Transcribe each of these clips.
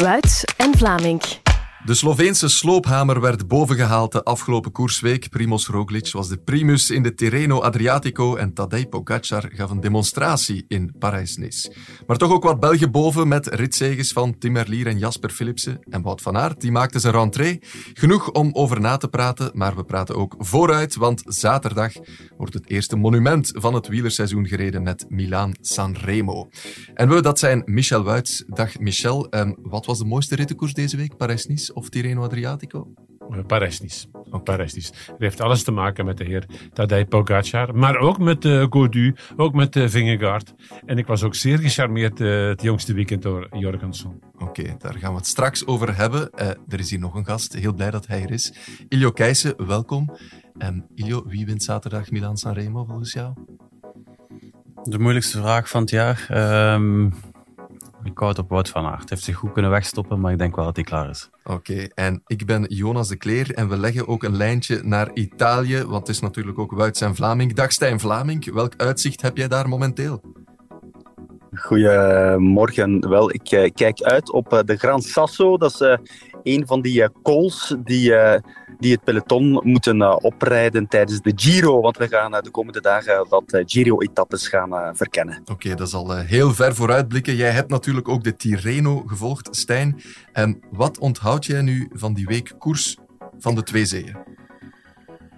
Wuits en Vlaming. De Sloveense sloophamer werd bovengehaald de afgelopen koersweek. Primoz Roglic was de primus in de Tirreno Adriatico en Tadej Pogacar gaf een demonstratie in Parijs-Nice. Maar toch ook wat België boven met ritzeges van Tim Merlier en Jasper Philipsen. En Wout van Aert, die maakte zijn rentree. Genoeg om over na te praten, maar we praten ook vooruit, want zaterdag wordt het eerste monument van het wielerseizoen gereden met Milaan-San Remo. En we, dat zijn Michel Wuits. Dag Michel. Um, wat was de mooiste rittenkoers deze week, Parijs-Nice? Of Tirreno Adriatico? Parijs-Nice. Parijs-Nice. Het heeft alles te maken met de heer Tadej Pogacar, maar ook met de uh, Godu, ook met de uh, Vingegaard. En ik was ook zeer gecharmeerd uh, het jongste weekend door Jorgensen. Oké, daar gaan we het straks over hebben. Uh, er is hier nog een gast, heel blij dat hij er is. Ilio Keijsen, welkom. Um, Ilio, wie wint zaterdag Milan-San Remo volgens jou? De moeilijkste vraag van het jaar. Um, ik hou het op Wout van Aert. Hij heeft zich goed kunnen wegstoppen, maar ik denk wel dat hij klaar is. Oké, en ik ben Jonas de Kleer en we leggen ook een lijntje naar Italië, want het is natuurlijk ook Wout en Vlaming. Dag Stijn Vlaming, welk uitzicht heb jij daar momenteel? Goedemorgen. Wel, ik uh, kijk uit op uh, de Gran Sasso. Dat is uh, een van die calls die die het peloton moeten uh, oprijden tijdens de Giro. Want we gaan de komende dagen wat Giro-etappes gaan verkennen. Oké, dat is al heel ver vooruitblikken. Jij hebt natuurlijk ook de Tirreno gevolgd, Stijn. En wat onthoud jij nu van die week koers van de Twee Zeeën?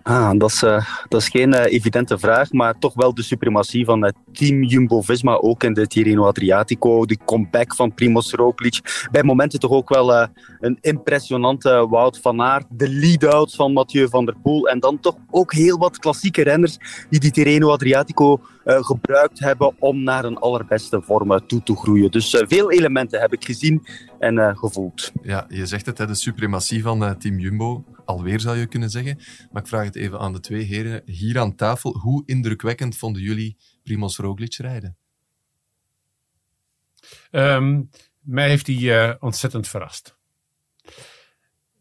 Ah, dat is, uh, dat is geen uh, evidente vraag, maar toch wel de suprematie van het team Jumbo-Visma, ook in de Tirreno Adriatico, de comeback van Primoz Roglic. Bij momenten toch ook wel een impressionante Wout van Aert, de lead-out van Mathieu van der Poel en dan toch ook heel wat klassieke renners die die Tirreno Adriatico gebruikt hebben om naar een allerbeste vorm toe te groeien. Dus veel elementen heb ik gezien en gevoeld. Ja, je zegt het, de suprematie van team Jumbo alweer zou je kunnen zeggen. Maar ik vraag het even aan de twee heren hier aan tafel. Hoe indrukwekkend vonden jullie Primoz Roglic rijden? Um, mij heeft hij uh, ontzettend verrast.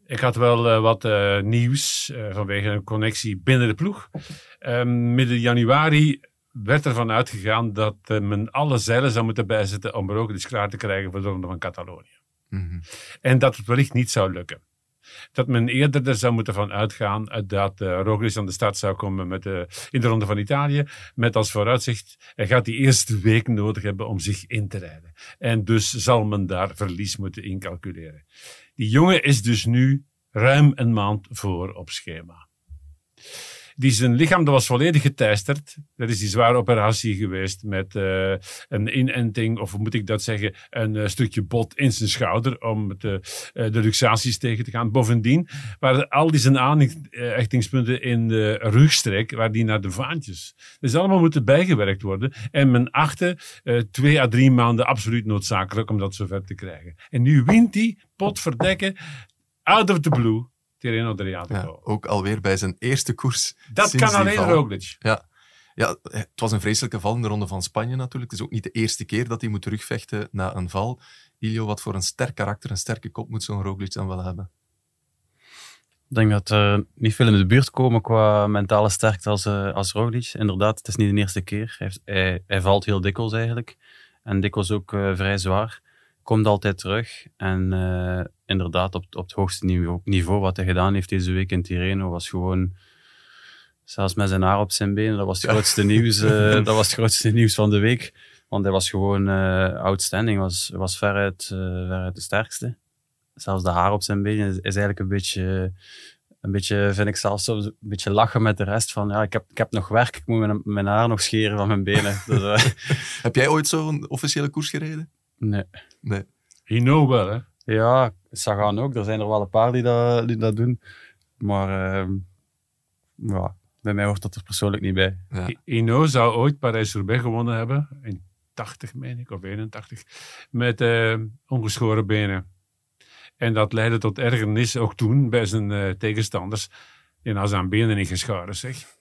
Ik had wel uh, wat uh, nieuws vanwege een connectie binnen de ploeg. Ehm, midden januari werd ervan uitgegaan dat men alle zeilen zou moeten bijzetten om Roglic klaar te krijgen voor de Ronde van Catalonië. Mm -hmm. En dat het wellicht niet zou lukken dat men eerder er zou moeten van uitgaan dat uh, Roglic aan de start zou komen met de, in de Ronde van Italië, met als vooruitzicht, hij gaat die eerste week nodig hebben om zich in te rijden. En dus zal men daar verlies moeten incalculeren. Die jongen is dus nu ruim een maand voor op schema die zijn lichaam dat was volledig geteisterd. Dat is die zware operatie geweest met uh, een inenting, of hoe moet ik dat zeggen, een uh, stukje bot in zijn schouder om de, uh, de luxaties tegen te gaan. Bovendien waren al die zijn aanhechtingspunten in de rugstreek, waar die naar de vaantjes. Dus allemaal moeten bijgewerkt worden. En men achtte twee à drie maanden absoluut noodzakelijk om dat zover te krijgen. En nu wint hij, potverdekken, out of the blue Tirreno Adriatico. Ja, ook alweer bij zijn eerste koers. Dat kan alleen Roglic. Ja. ja, het was een vreselijke val in de Ronde van Spanje natuurlijk. Het is ook niet de eerste keer dat hij moet terugvechten na een val. Ilio, wat voor een sterk karakter, een sterke kop moet zo'n Roglic dan wel hebben? Ik denk dat er niet veel in de buurt komen qua mentale sterkte als, uh, als Roglic. Inderdaad, het is niet de eerste keer. Hij, hij, hij valt heel dikwijls eigenlijk. En dikwijls ook uh, vrij zwaar komt altijd terug. En uh, inderdaad, op, op het hoogste niveau, niveau, wat hij gedaan heeft deze week in Tirreno, was gewoon... Zelfs met zijn haar op zijn benen, dat was het grootste nieuws, uh, dat was het grootste nieuws van de week. Want hij was gewoon uh, outstanding, was, was veruit, veruit de sterkste. Zelfs de haar op zijn benen is, is eigenlijk een beetje een beetje, vind ik zelfs een beetje lachen met de rest van, ja, ik heb, ik heb nog werk, ik moet mijn, mijn haar nog scheren van mijn benen. Dus, heb jij ooit zo'n officiële koers gereden? Nee. Nee. Hino wel, hè? Ja, Sagan ook. Er zijn er wel een paar die dat, die dat doen. Maar uh, ja, bij mij hoort dat er persoonlijk niet bij. Ja. Hino zou ooit Parijs-Roubaix gewonnen hebben. In 80, meen ik, of 81. Met uh, ongeschoren benen. En dat leidde tot ergernis ook toen bij zijn uh, tegenstanders. Die nou zijn benen niet geschoren, zeg.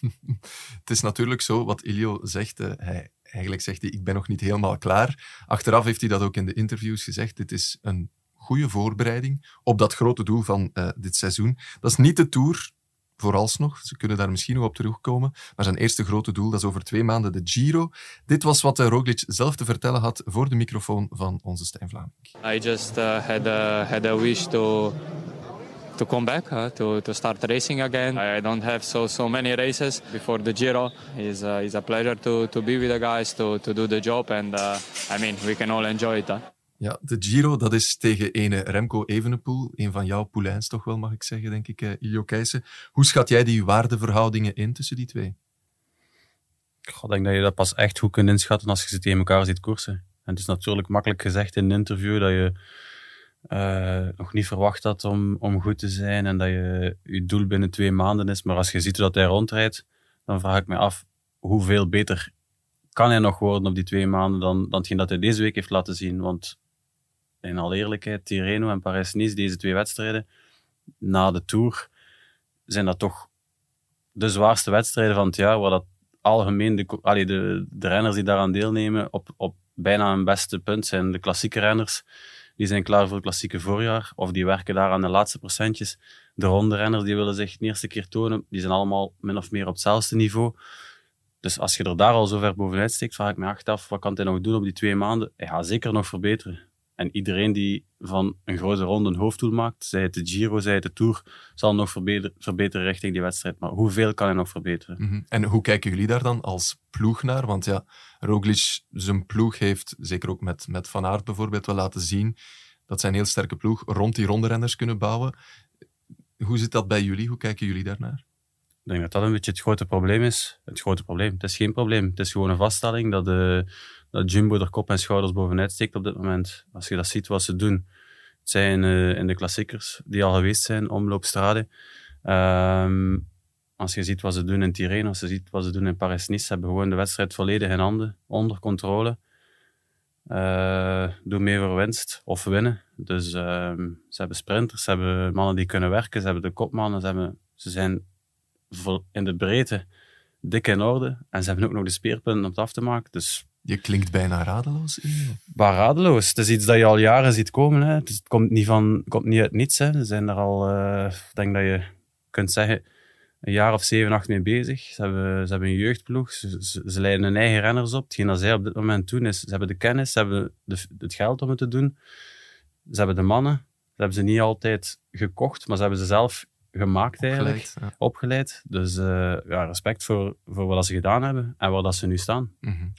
het is natuurlijk zo, wat Ilio zegt, uh, hij, eigenlijk zegt hij, ik ben nog niet helemaal klaar. Achteraf heeft hij dat ook in de interviews gezegd. Dit is een goede voorbereiding op dat grote doel van uh, dit seizoen. Dat is niet de Tour, vooralsnog. Ze kunnen daar misschien nog op terugkomen. Maar zijn eerste grote doel, dat is over twee maanden de Giro. Dit was wat Roglic zelf te vertellen had voor de microfoon van onze Stijn Vlaming. I just uh, had, a, had a wish to to come back, uh, to, to start racing again. I don't have so so many races before the Giro. It's, uh, it's a pleasure to, to be with the guys, to, to do the job. And uh, I mean, we can all enjoy it. Huh? Ja, de Giro, dat is tegen ene Remco Evenepoel. Een van jouw poulains toch wel, mag ik zeggen, denk ik, uh, Ilio Keijsen. Hoe schat jij die waardeverhoudingen in tussen die twee? Ik denk dat je dat pas echt goed kunt inschatten als je ze tegen elkaar ziet koersen. En het is natuurlijk makkelijk gezegd in een interview dat je uh, nog niet verwacht had om, om goed te zijn en dat je je doel binnen twee maanden is. Maar als je ziet dat hij rondrijdt, dan vraag ik me af hoeveel beter kan hij nog worden op die twee maanden dan, dan hetgeen dat hij deze week heeft laten zien. Want in alle eerlijkheid, Tirreno en Paris-Nice, deze twee wedstrijden, na de Tour, zijn dat toch de zwaarste wedstrijden van het jaar, waar dat algemeen de, de, de renners die daaraan deelnemen op, op bijna een beste punt zijn de klassieke renners die zijn klaar voor het klassieke voorjaar. Of die werken daar aan de laatste procentjes. De ronde renners die willen zich de eerste keer tonen. Die zijn allemaal min of meer op hetzelfde niveau. Dus als je er daar al zo ver bovenuit steekt, vraag ik me af, wat kan hij nog doen op die twee maanden? Hij gaat zeker nog verbeteren. En iedereen die van een grote ronde een hoofddoel maakt, zij het de Giro, zij het de Tour, zal nog verbeteren, verbeteren richting die wedstrijd. Maar hoeveel kan hij nog verbeteren? Mm En hoe kijken jullie daar dan als ploeg naar? Want ja, Roglic, zijn ploeg heeft, zeker ook met, met Van Aert bijvoorbeeld, wel laten zien dat zij een heel sterke ploeg rond die rondrenners kunnen bouwen. Hoe zit dat bij jullie? Hoe kijken jullie daarnaar? Ik denk dat dat een beetje het grote probleem is. Het grote probleem. Het is geen probleem. Het is gewoon een vaststelling dat, de, dat Jumbo er kop en schouders bovenuit steekt op dit moment. Als je dat ziet wat ze doen. Het zijn uh, in de klassiekers die al geweest zijn, omloopstraden. Um, als je ziet wat ze doen in Tirreno, als je ziet wat ze doen in Paris-Nice, ze hebben gewoon de wedstrijd volledig in handen, onder controle. Uh, doe mee voor winst of winnen. Dus uh, ze hebben sprinters, ze hebben mannen die kunnen werken, ze hebben de kopmannen, ze, hebben, ze zijn in de breedte dik in orde. En ze hebben ook nog de speerpunten om het af te maken. Dus je klinkt bijna radeloos. Maar radeloos. Het is iets dat je al jaren ziet komen. Hè. Het komt niet, van, komt niet uit niets. Hè. Ze zijn er al, uh, ik denk dat je kunt zeggen, een jaar of zeven, acht mee bezig. Ze hebben, ze hebben een jeugdploeg. Ze, ze, ze leiden hun eigen renners op. Hetgeen dat zij op dit moment doen is, ze hebben de kennis, ze hebben de, het geld om het te doen. Ze hebben de mannen. Ze hebben ze niet altijd gekocht, maar ze hebben ze zelf gemaakt eigenlijk. Opgeleid. opgeleid. Dus uh, ja, respect voor, voor wat ze gedaan hebben en waar dat ze nu staan. Mm -hmm.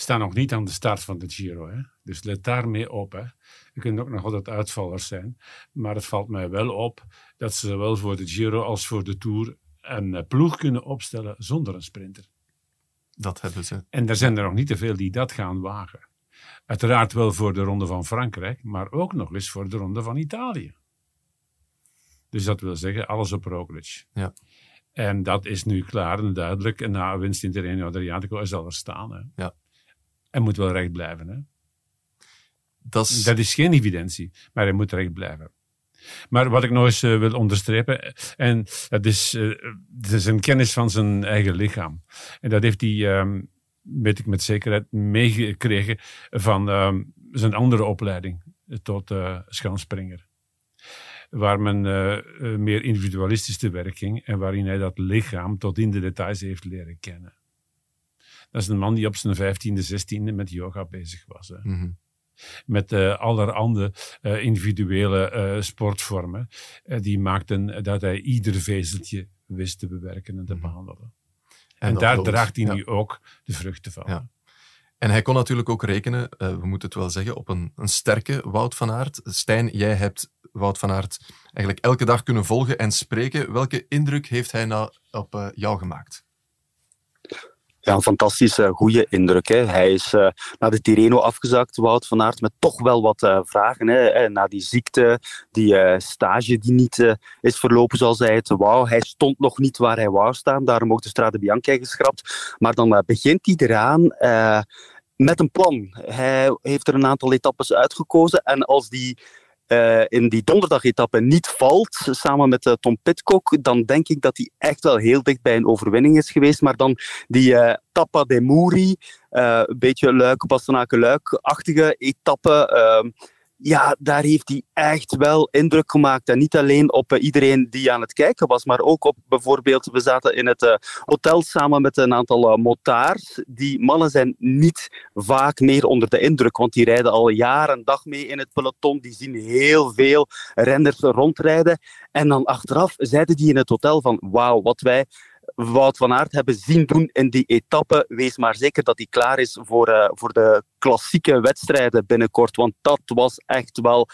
Staan nog niet aan de start van de Giro. Hè? Dus let daarmee op. Hè? Er kunnen ook nog altijd uitvallers zijn. Maar het valt mij wel op dat ze zowel voor de Giro als voor de Tour een eh, ploeg kunnen opstellen zonder een sprinter. Dat hebben ze. En er zijn er nog niet te veel die dat gaan wagen. Uiteraard wel voor de Ronde van Frankrijk, maar ook nog eens voor de Ronde van Italië. Dus dat wil zeggen, alles op Roglic. Ja. En dat is nu klaar en duidelijk. En na winst in Terreno Adriatico zal er staan. Hè. Ja. En moet wel recht blijven. Hè. Dat is... dat is geen evidentie, maar hij moet recht blijven. Maar wat ik nog eens uh, wil onderstrepen, en dat is, uh, dat is een kennis van zijn eigen lichaam. En dat heeft hij, um, weet ik met zekerheid, meegekregen van um, zijn andere opleiding tot uh, schaanspringer. Waar men meer individualistisch te werk ging en waarin hij dat lichaam tot in de details heeft leren kennen. Dat is een man die op zijn vijftiende, zestiende met yoga bezig was. Hè. Mm -hmm met uh, allerhande uh, individuele uh, sportvormen. die maakten dat hij ieder vezeltje wist te bewerken en te mhm. behandelen. En, en daar draagt hij ja. nu ook de vruchten van. Ja. En hij kon natuurlijk ook rekenen, we moeten het wel zeggen, op een, een sterke Wout van Aert. Stijn, jij hebt Wout van Aert eigenlijk elke dag kunnen volgen en spreken. Welke indruk heeft hij nou op jou gemaakt? Ja, een fantastische, goede indruk. Hè. Hij is uh, naar de Tirreno afgezakt, Wout van Aert, met toch wel wat uh, vragen. Hè. Na die ziekte, die stage die niet is verlopen zoals hij het wou. Hij stond nog niet waar hij wou staan, daarom ook de Strade Bianca geschrapt. Maar dan begint hij eraan met een plan. Hij heeft er een aantal etappes uitgekozen en als die uh, in die donderdag-etappe niet valt, samen met uh, Tom Pitcock, dan denk ik dat hij echt wel heel dicht bij een overwinning is geweest. Maar dan die uh, Tappa de Mouri, een beetje luik, luik-achtige etappe. Ja, daar heeft hij echt wel indruk gemaakt. En niet alleen op uh, iedereen die aan het kijken was, maar ook op bijvoorbeeld, we zaten in het uh, hotel samen met een aantal uh, motards. Die mannen zijn niet vaak meer onder de indruk, want die rijden al jaren en dag mee in het peloton. Die zien heel veel renners rondrijden. En dan achteraf zeiden die in het hotel van, wauw, wat wij Wout van Aert hebben zien doen in die etappe. Wees maar zeker dat hij klaar is voor, uh, voor de klassieke wedstrijden binnenkort. Want dat was echt wel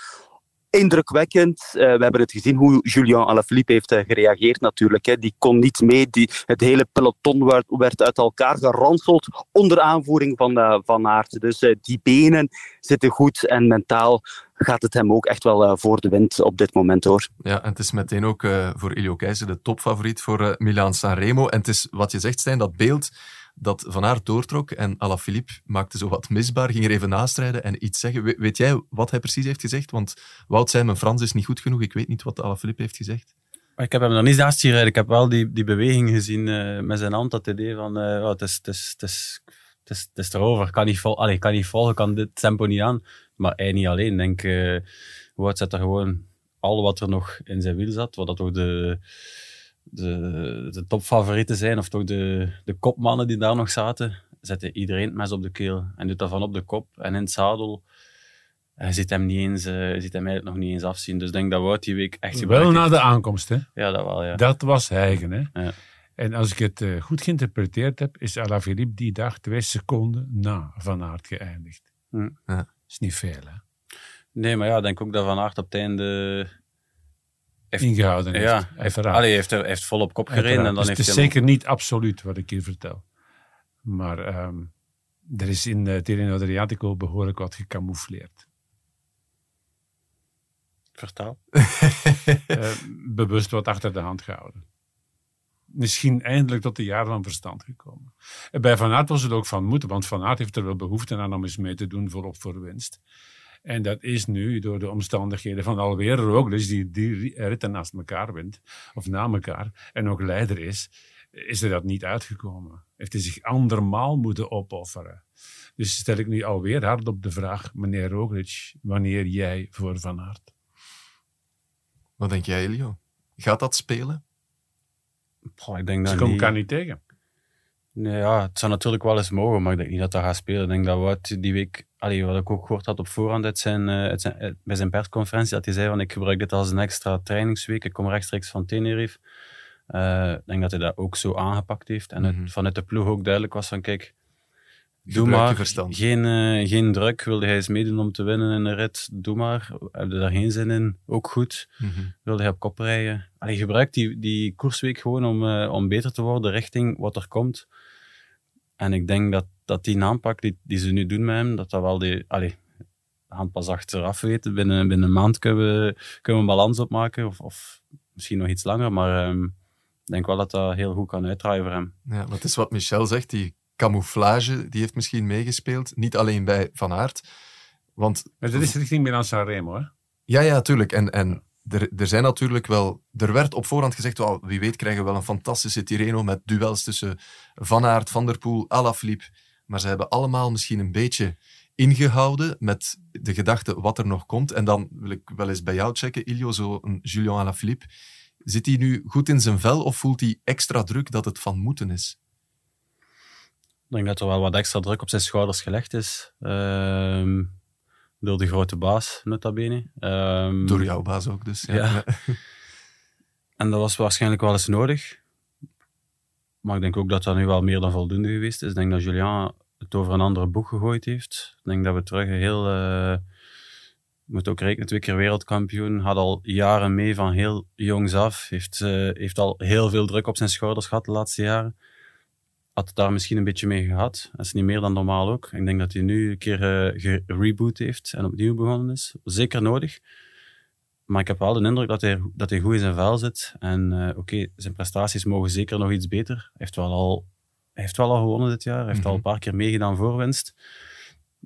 indrukwekkend. Uh, we hebben het gezien hoe Julian Alaphilippe heeft uh, gereageerd natuurlijk. Hè. Die kon niet mee. Die, het hele peloton werd, werd uit elkaar geranseld onder aanvoering van uh, Van Aert. Dus die benen zitten goed en mentaal gaat het hem ook echt wel voor de wind op dit moment hoor. Ja, en het is meteen ook voor Ilio Keizer de topfavoriet voor Milan Sanremo. En het is wat je zegt, Stijn, dat beeld dat Van Aert doortrok en Alaphilippe maakte zo wat misbaar, ging er even naastrijden en iets zeggen. We, weet jij wat hij precies heeft gezegd? Want Wout zei, mijn Frans is niet goed genoeg, ik weet niet wat Alaphilippe heeft gezegd. Ik heb hem nog niet naast. Ik heb wel die, die beweging gezien uh, met zijn hand, dat idee van, uh, het, is, het, is, het, is, het, is, het is erover, kan niet, vol Allee, kan niet volgen, kan dit tempo niet aan. Maar hij niet alleen, denk ik. Uh, Wout zet er gewoon al wat er nog in zijn wiel zat, wat dat ook de de, de topfavorieten zijn, of toch de, de kopmannen die daar nog zaten, zetten iedereen het mes op de keel en doet dat van op de kop en in het zadel. Je ziet hem, niet eens, uh, ziet hem eigenlijk nog niet eens afzien. Dus ik denk dat Wout die week echt... Wel na de aankomst, hè? Ja, dat wel, ja. Dat was eigen, hè? Ja. En als ik het uh, goed geïnterpreteerd heb, is Alaphilippe die dag twee seconden na Van Aert geëindigd. Hm. Ja. Dat is niet veel, hè? Nee, maar ja, ik denk ook dat Van Aert op het einde heeft, ingehouden heeft. Ja, heeft, allee, heeft, er, heeft vol op kop gereden. En dan dus heeft het is zeker niet absoluut wat ik hier vertel. Maar um, er is in uh, Tirreno Adriatico behoorlijk wat gecamoufleerd. Vertaal. uh, bewust wat achter de hand gehouden. Misschien eindelijk tot de jaren van verstand gekomen. En bij Van Aert was het ook van moeten, want Van Aert heeft er wel behoefte aan om eens mee te doen volop voor winst. En dat is nu door de omstandigheden van alweer Roglic, die die ritten naast elkaar wint, of na elkaar, en ook leider is, is er dat niet uitgekomen. Heeft hij zich andermaal moeten opofferen. Dus stel ik nu alweer hard op de vraag, meneer Roglic, wanneer jij voor Van Aert? Wat denk jij, Elio? Gaat dat spelen? Goh, ik denk dat Ze komen niet... elkaar niet tegen. Nee, ja, het zou natuurlijk wel eens mogen, maar ik denk niet dat dat gaat spelen. Ik denk dat Wout die week, allee, wat ik ook gehoord had op voorhand uit zijn, uit zijn, uit, bij zijn persconferentie, dat hij zei van ik gebruik dit als een extra trainingsweek, ik kom rechtstreeks van Tenerife. Uh, ik denk dat hij dat ook zo aangepakt heeft en het, Mhm. vanuit de ploeg ook duidelijk was van kijk, doe maar, geen, eh, geen druk, wilde hij eens meedoen om te winnen in de rit, doe maar. Heb je daar geen zin in, ook goed. Mhm. Wilde hij op kop rijden. Allee, gebruik die, die koersweek gewoon om, eh, om beter te worden richting wat er komt. En ik denk dat, dat die aanpak die, die ze nu doen met hem, dat dat wel die... Allee, we gaan pas achteraf weten. Binnen, binnen een maand kunnen we, kunnen we een balans opmaken. Of, of misschien nog iets langer. Maar ehm, ik denk wel dat dat heel goed kan uitdraaien voor hem. Ja, maar het is wat Michel zegt, die camouflage, die heeft misschien meegespeeld. Niet alleen bij Van Aert. Want Maar dat is richting Milan Sanremo, hè? Ja, ja, tuurlijk. En, en er, er zijn natuurlijk wel... Er werd op voorhand gezegd, wel, wie weet krijgen we wel een fantastische Tirreno met duels tussen Van Aert, Van der Poel, Alaphilippe. Maar ze hebben allemaal misschien een beetje ingehouden met de gedachte wat er nog komt. En dan wil ik wel eens bij jou checken, Ilio, zo een Julian Alaphilippe. Zit hij nu goed in zijn vel of voelt hij extra druk dat het van moeten is? Ik denk dat er wel wat extra druk op zijn schouders gelegd is. Ehm, door de grote baas, nota bene. Ehm, Door jouw baas ook dus. Ja. Ja. En dat was waarschijnlijk wel eens nodig. Maar ik denk ook dat dat nu wel meer dan voldoende geweest is. Ik denk dat Julian het over een andere boeg gegooid heeft. Ik denk dat we terug een heel... eh moet ook rekenen, twee keer wereldkampioen. Had al jaren mee van heel jongs af. Heeft, eh, heeft al heel veel druk op zijn schouders gehad de laatste jaren. Had daar misschien een beetje mee gehad. Dat is niet meer dan normaal ook. Ik denk dat hij nu een keer eh, gereboot heeft en opnieuw begonnen is. Zeker nodig. Maar ik heb wel de indruk dat hij, dat hij goed in zijn vel zit. En eh, oké, zijn prestaties mogen zeker nog iets beter. Hij heeft wel al, heeft wel al gewonnen dit jaar. Hij heeft al Mhm. een paar keer meegedaan voor winst.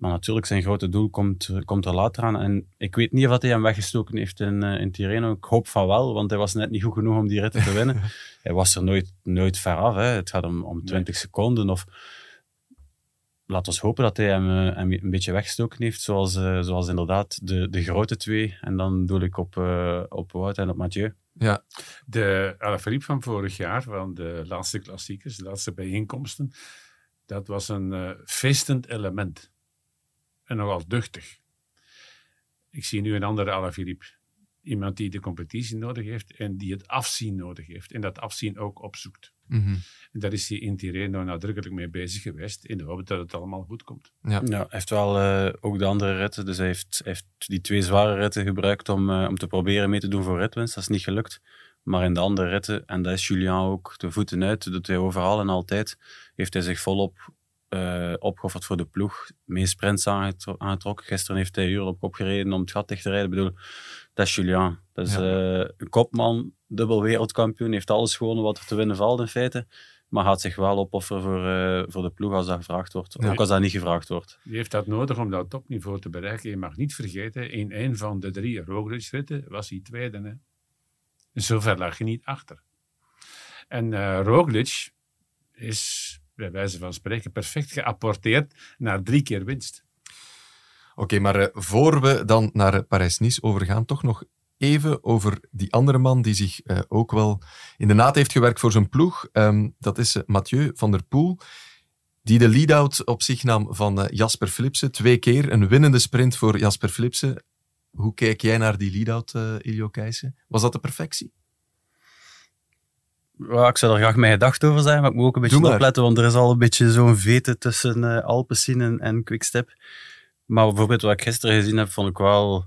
Maar natuurlijk, zijn grote doel komt, komt er later aan. En ik weet niet of hij hem weggestoken heeft in, eh, in Tirreno. Ik hoop van wel, want hij was net niet goed genoeg om die ritten te winnen. hij was er nooit, nooit ver af. Hè. Het gaat om, om 20 seconden. Of... laat ons hopen dat hij hem, eh, hem een beetje weggestoken heeft, zoals, eh, zoals inderdaad de, de grote twee. En dan doe ik op, uh, op Wout en op Mathieu. Ja. De Alaphilippe van vorig jaar, van de laatste klassiekers, de laatste bijeenkomsten, dat was een uh, feestend element. En nogal duchtig. Ik zie nu een andere Alaphilippe. Iemand die de competitie nodig heeft en die het afzien nodig heeft. En dat afzien ook opzoekt. Mm -hmm. En daar is hij in Tirreno nadrukkelijk mee bezig geweest. In de hoop dat het allemaal goed komt. Ja, ja hij heeft wel uh, ook de andere ritten. Dus hij heeft, heeft die twee zware ritten gebruikt om, uh, om te proberen mee te doen voor ritwinst. Dat is niet gelukt. Maar in de andere ritten, en dat is Julian ook, de voeten uit, dat doet hij overal en altijd, heeft hij zich volop uh, opgeofferd voor de ploeg. Mee sprints aangetrokken. Gisteren heeft hij uren op kop gereden om het gat dicht te rijden. Ik bedoel, dat is Julian. Dat is ja. uh, een kopman, dubbel wereldkampioen, heeft alles gewonnen wat er te winnen valt in feite. Maar gaat zich wel opofferen voor, uh, voor de ploeg als dat gevraagd wordt. Ja. Ook als dat niet gevraagd wordt. Die heeft dat nodig om dat topniveau te bereiken. Je mag niet vergeten, in een van de drie Roglic-ritten was hij tweede. Hè? En zover lag je niet achter. En uh, Roglic is bij wijze van spreken perfect geapporteerd naar drie keer winst. Oké, maar uh, voor we dan naar Parijs-Nice overgaan, toch nog even over die andere man die zich uh, ook wel in de naad heeft gewerkt voor zijn ploeg. Um, dat is uh, Mathieu van der Poel, die de lead-out op zich nam van Jasper Philipsen. Twee keer een winnende sprint voor Jasper Philipsen. Hoe kijk jij naar die lead-out, Ilio Keijsen? Was dat de perfectie? Ja, ik zou er graag mijn gedacht over zijn, maar ik moet ook een beetje opletten, want er is al een beetje zo'n vete tussen uh, Alpecin en, en Quickstep. Maar bijvoorbeeld wat ik gisteren gezien heb, vond ik wel...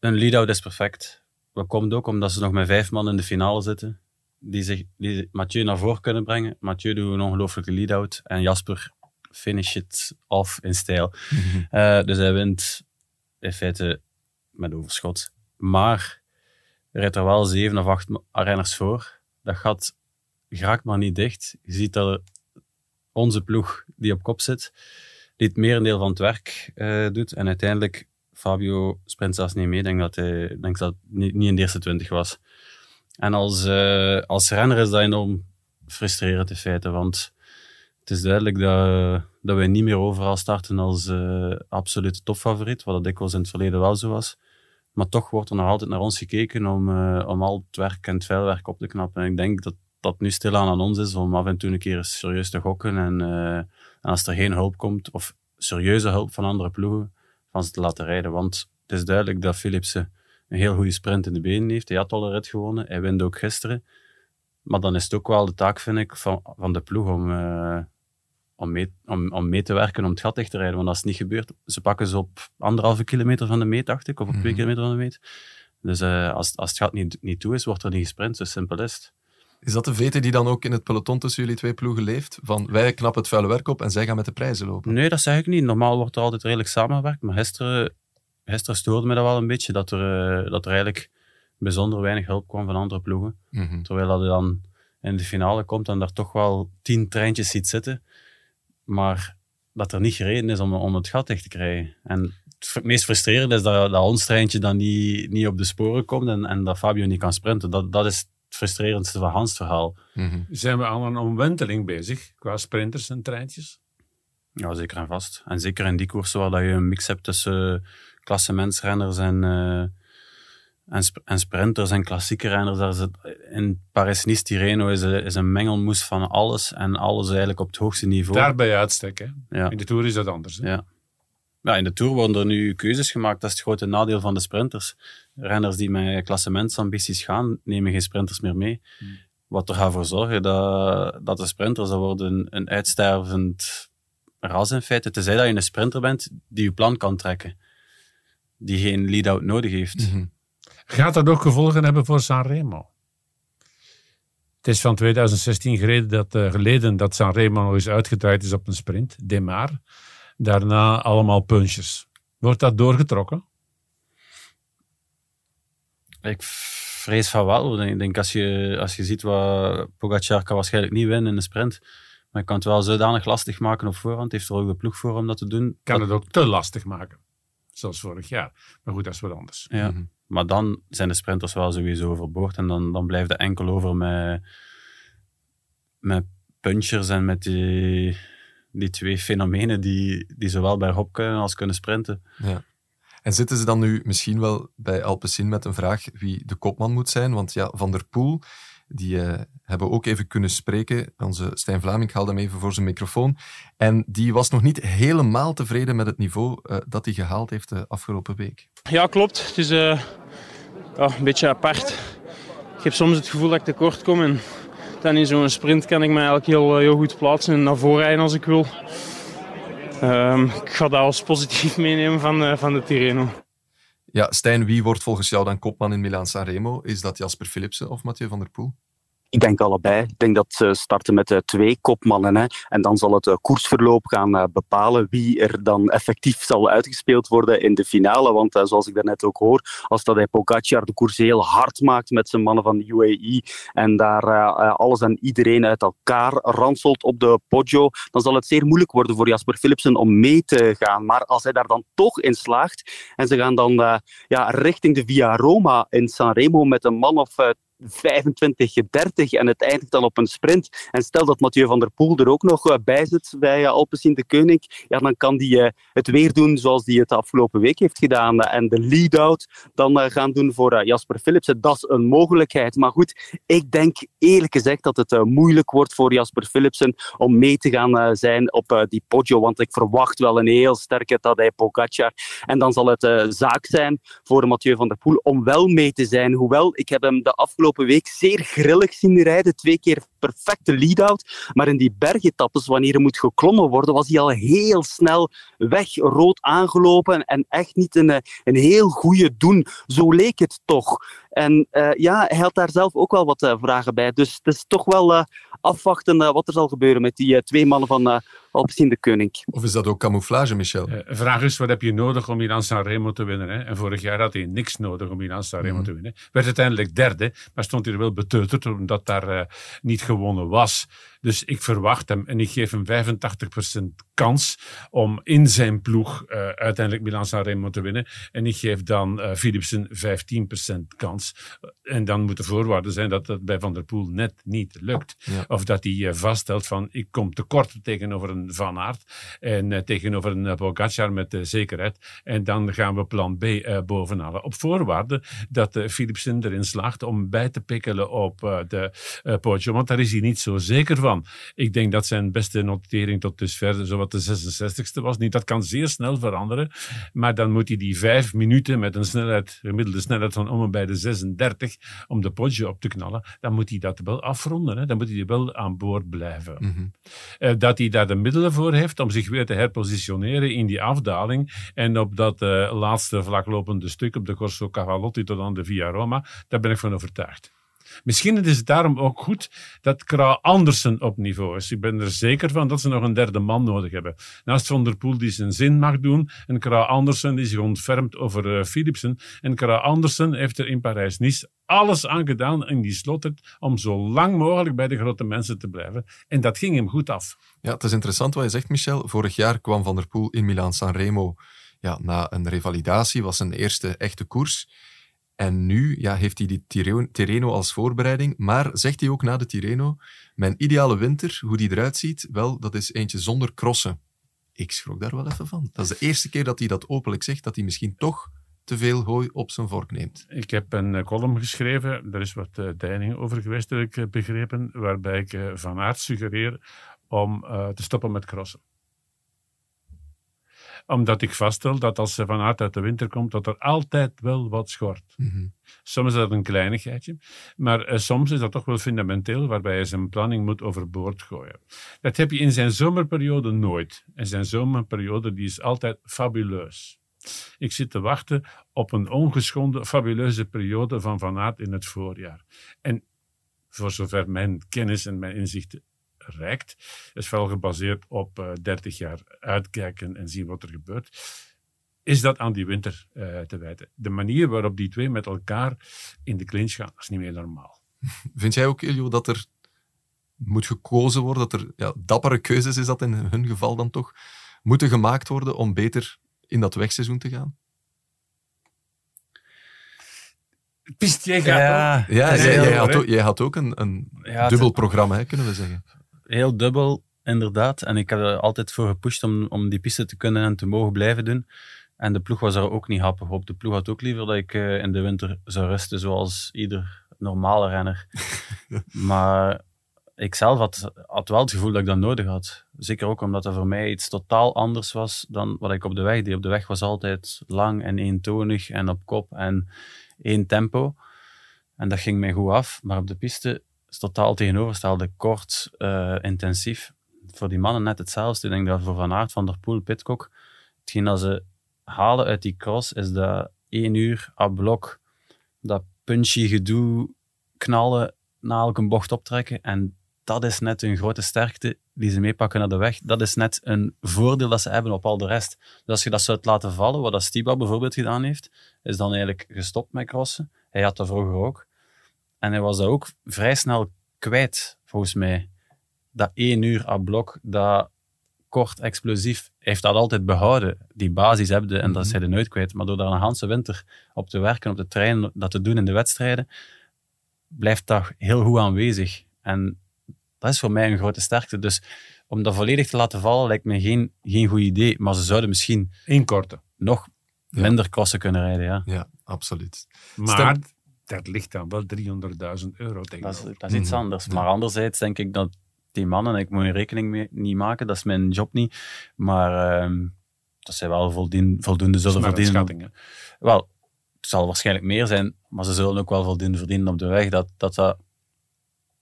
Een lead-out is perfect. Dat komt ook omdat ze nog met vijf man in de finale zitten, die, zich, die Mathieu naar voren kunnen brengen. Mathieu doet een ongelooflijke lead-out en Jasper finish it off in stijl. Mm -hmm. uh, dus hij wint in feite met overschot. Maar er rijdt er wel zeven of acht renners voor dat gat raakt maar niet dicht. Je ziet dat onze ploeg die op kop zit, die het merendeel van het werk uh, doet. En uiteindelijk, Fabio sprint zelfs niet mee. Ik denk dat hij denk dat niet, niet in de eerste twintig was. En als, uh, als renner is dat enorm frustrerend in feite, want het is duidelijk dat, dat wij niet meer overal starten als uh, absolute topfavoriet, wat dat dikwijls in het verleden wel zo was. Maar toch wordt er nog altijd naar ons gekeken om, uh, om al het werk en het vuilwerk op te knappen. En ik denk dat dat nu stilaan aan ons is om af en toe een keer serieus te gokken. En, en als er geen hulp komt, of serieuze hulp van andere ploegen, van ze te laten rijden. Want het is duidelijk dat Philipsen een heel goede sprint in de benen heeft. Hij had al een rit gewonnen, hij wint ook gisteren. Maar dan is het ook wel de taak, vind ik, van, van de ploeg om, uh, om, mee, om, om mee te werken om het gat dicht te rijden. Want als het niet gebeurt, ze pakken ze op anderhalve kilometer van de meet, dacht ik, of op mm -hmm. twee kilometer van de meet. Dus uh, als, als het gat niet, niet toe is, wordt er niet gesprint, zo simpel is het. Is dat de vete die dan ook in het peloton tussen jullie twee ploegen leeft? Van wij knappen het vuile werk op en zij gaan met de prijzen lopen? Nee, dat zeg ik niet. Normaal wordt er altijd redelijk samengewerkt. Maar gisteren, gisteren stoorde me dat wel een beetje, dat er, uh, dat er eigenlijk bijzonder weinig hulp kwam van andere ploegen. Mm -hmm. Terwijl dat je dan in de finale komt en daar toch wel tien treintjes ziet zitten. Maar dat er niet gereden is om, om het gat dicht te krijgen. En het meest frustrerende is dat, dat ons treintje dan niet, niet op de sporen komt en, en dat Fabio niet kan sprinten. Dat, dat is het frustrerendste van Hans verhaal. Mm -hmm. Zijn we aan een omwenteling bezig qua sprinters en treintjes? Ja, zeker en vast. En zeker in die koersen waar dat je een mix hebt tussen klassementsrenners en, uh, en, sp en, sprinters en klassieke renners. Daar zit, in Paris-Nice Tirreno is, is een mengelmoes van alles en alles eigenlijk op het hoogste niveau. Daarbij uitstek, hè? Ja. In de Tour is dat anders. Hè? Ja. ja, in de Tour worden er nu keuzes gemaakt. Dat is het grote nadeel van de sprinters. Renners die met klassementsambities gaan, nemen geen sprinters meer mee. Hmm. Wat er gaat voor zorgen dat, dat de sprinters dat worden een uitstervend ras in feite. Tenzij dat je een sprinter bent die je plan kan trekken. Die geen lead-out nodig heeft. -hmm. Gaat dat ook gevolgen hebben voor Sanremo? Het is van 2016 geleden dat, uh, geleden dat Sanremo nog eens uitgedraaid is op een sprint, Demar. Daarna allemaal punches. Wordt dat doorgetrokken? Ik vrees van wel. Ik denk als je, als je ziet wat Pogacar kan waarschijnlijk niet winnen in de sprint. Maar je kan het wel zodanig lastig maken op voorhand. Heeft er ook de ploeg voor om dat te doen. Kan dat... het ook te lastig maken. Zoals vorig jaar. Maar goed, dat is wat anders. Ja. Mm -hmm. Maar dan zijn de sprinters wel sowieso overboord. En dan, dan blijft het enkel over met, met punchers en met die, die twee fenomenen die, die zowel bij hop kunnen als kunnen sprinten. Ja. En zitten ze dan nu misschien wel bij Alpecin met een vraag wie de kopman moet zijn? Want ja, Van der Poel, die uh, hebben ook even kunnen spreken. Onze Stijn Vlaming haalde hem even voor zijn microfoon. En die was nog niet helemaal tevreden met het niveau uh, dat hij gehaald heeft de afgelopen week. Ja, klopt. Het is uh, ja, een beetje apart. Ik heb soms het gevoel dat ik tekort kom. En dan in zo'n sprint kan ik me eigenlijk heel, heel goed plaatsen en naar voren rijden als ik wil. Um, ik ga dat als positief meenemen van, uh, van de Tirreno. Ja, Stijn, wie wordt volgens jou dan kopman in Milaan-San Remo? Is dat Jasper Philipsen of Mathieu van der Poel? Ik denk allebei. Ik denk dat ze starten met uh, twee kopmannen. Hè. En dan zal het uh, koersverloop gaan uh, bepalen wie er dan effectief zal uitgespeeld worden in de finale. Want zoals ik daarnet ook hoor, als dat hij Pogacar de koers heel hard maakt met zijn mannen van de UAE en daar alles en iedereen uit elkaar ranselt op de Poggio, dan zal het zeer moeilijk worden voor Jasper Philipsen om mee te gaan. Maar als hij daar dan toch in slaagt en ze gaan dan ja, richting de Via Roma in Sanremo met een man of 25, 30 en het eindigt dan op een sprint. En stel dat Mathieu van der Poel er ook nog bij zit bij Alpecin de Koning, ja, dan kan hij het weer doen zoals hij het afgelopen week heeft gedaan. En de lead-out dan gaan doen voor Jasper Philipsen. Dat is een mogelijkheid. Maar goed, ik denk eerlijk gezegd dat het moeilijk wordt voor Jasper Philipsen om mee te gaan zijn op die Poggio. Want ik verwacht wel een heel sterke Tadej Pogacar. En dan zal het zaak zijn voor Mathieu van der Poel om wel mee te zijn. Hoewel, ik heb hem de afgelopen week zeer grillig zien rijden. Twee keer perfecte lead-out. Maar in die bergetappes, wanneer er moet geklommen worden, was hij al heel snel weg, rood aangelopen en echt niet een, een heel goede doen. Zo leek het toch. En uh, ja, hij had daar zelf ook wel wat uh, vragen bij. Dus het is toch wel afwachten wat er zal gebeuren met die twee mannen van Alpecin de Koning. Of is dat ook camouflage, Michel? De vraag is, wat heb je nodig om Milan Sanremo te winnen? Hè? En vorig jaar had hij niks nodig om Milan Sanremo mm. te winnen. Werd uiteindelijk derde, maar stond hij er wel beteuterd omdat daar niet gewonnen was. Dus ik verwacht hem en ik geef hem 85% kans om in zijn ploeg uh, uiteindelijk Milan Sanremo te winnen. En ik geef dan uh, Philipsen 15% kans. En dan moet de voorwaarde zijn dat dat bij Van der Poel net niet lukt. Ja. Of dat hij uh, vaststelt van ik kom tekort tegenover een Van Aert en tegenover een Pogacar met zekerheid. En dan gaan we plan B bovenhalen. Op voorwaarde dat Philipsen erin slaagt om bij te pikkelen op de podium. Want daar is hij niet zo zeker van. Ik denk dat zijn beste notering tot dusver zowat de 66ste was. Niet, dat kan zeer snel veranderen. Maar dan moet hij die vijf minuten met een snelheid, gemiddelde snelheid van om en bij de 36 om de podje op te knallen, dan moet hij dat wel afronden. Hè. Dan moet hij wel aan boord blijven. Mm -hmm. uh, dat hij daar de middelen voor heeft om zich weer te herpositioneren in die afdaling en op dat uh, laatste vlaklopende stuk op de Corso Cavallotti tot aan de Via Roma, daar ben ik van overtuigd. Misschien is het daarom ook goed dat Kra Andersen op niveau is. Ik ben er zeker van dat ze nog een derde man nodig hebben. Naast Van der Poel die zijn zin mag doen en Kra Andersen die zich ontfermt over uh, Philipsen. En Kra Andersen heeft er in Parijs-Nice alles aan gedaan in die slotrit om zo lang mogelijk bij de grote mensen te blijven. En dat ging hem goed af. Ja, het is interessant wat je zegt, Michel. Vorig jaar kwam Van der Poel in Milaan-San Remo ja, na een revalidatie, was zijn eerste echte koers. En nu ja, heeft hij die Tirreno als voorbereiding, maar zegt hij ook na de Tirreno, mijn ideale winter, hoe die eruit ziet, wel, dat is eentje zonder crossen. Ik schrok daar wel even van. Dat is de eerste keer dat hij dat openlijk zegt, dat hij misschien toch te veel hooi op zijn vork neemt. Ik heb een uh, column geschreven, daar is wat uh, deining over geweest, heb ik uh, begrepen, waarbij ik Van Aert suggereer om te stoppen met crossen omdat ik vaststel dat als ze vanuit uit de winter komt, dat er altijd wel wat schort. Mm Soms is dat een kleinigheidje, maar uh, soms is dat toch wel fundamenteel, waarbij je zijn planning moet overboord gooien. Dat heb je in zijn zomerperiode nooit. En zijn zomerperiode die is altijd fabuleus. Ik zit te wachten op een ongeschonden, fabuleuze periode van Van Aert in het voorjaar. En voor zover mijn kennis en mijn inzichten reikt, is vooral gebaseerd op uh, 30 jaar uitkijken en zien wat er gebeurt. Is dat aan die winter uh, te wijten? De manier waarop die twee met elkaar in de clinch gaan, is niet meer normaal. Vind jij ook, Iljo, dat er moet gekozen worden, dat er ja, dappere keuzes is dat in hun geval dan toch, moeten gemaakt worden om beter in dat wegseizoen te gaan? Pist, jij gaat ja, ja, jij, jij, had ook, jij had ook een, een ja, dubbel programma, hè, kunnen we zeggen heel dubbel. inderdaad. En ik heb er altijd voor gepusht om, om die piste te kunnen en te mogen blijven doen. En de ploeg was er ook niet happig op. De ploeg had ook liever dat ik uh, in de winter zou rusten, zoals ieder normale renner. maar ik zelf had, had wel het gevoel dat ik dat nodig had. Zeker ook omdat dat voor mij iets totaal anders was dan wat ik op de weg deed. Op de weg was altijd lang en eentonig en op kop en één tempo. En dat ging mij goed af. Maar op de piste is totaal tegenovergestelde. Kort, uh, intensief. Voor die mannen net hetzelfde. Ik denk dat voor Van Aert, Van der Poel, Pitcock, hetgeen dat ze halen uit die cross is dat één uur à blok, dat punchy gedoe, knallen, na elke bocht optrekken. En dat is net een grote sterkte die ze meepakken naar de weg. Dat is net een voordeel dat ze hebben op al de rest. Dus als je dat zou laten vallen, wat dat Stiba bijvoorbeeld gedaan heeft, is dan eigenlijk gestopt met crossen. Hij had dat vroeger ook. En hij was dat ook vrij snel kwijt, volgens mij. Dat één uur à blok, dat kort, explosief, heeft dat altijd behouden. Die basis hebben en dat is hij er nooit kwijt. Maar door daar een hele winter op te werken, op de trein, dat te doen in de wedstrijden, blijft dat heel goed aanwezig. En dat is voor mij een grote sterkte. Dus om dat volledig te laten vallen lijkt me geen, geen goed idee. Maar ze zouden misschien... Inkorten. Nog minder crossen kunnen rijden, ja. Ja, absoluut. Maar dat ligt dan wel 300.000 euro tegen. Dat is, dat is iets mhm. anders. Maar anderzijds denk ik dat die mannen, ik moet een rekening mee niet maken, dat is mijn job niet, maar uh, dat zij wel voldoende, voldoende zullen verdienen. Wel, het zal waarschijnlijk meer zijn, maar ze zullen ook wel voldoende verdienen op de weg. Dat dat, dat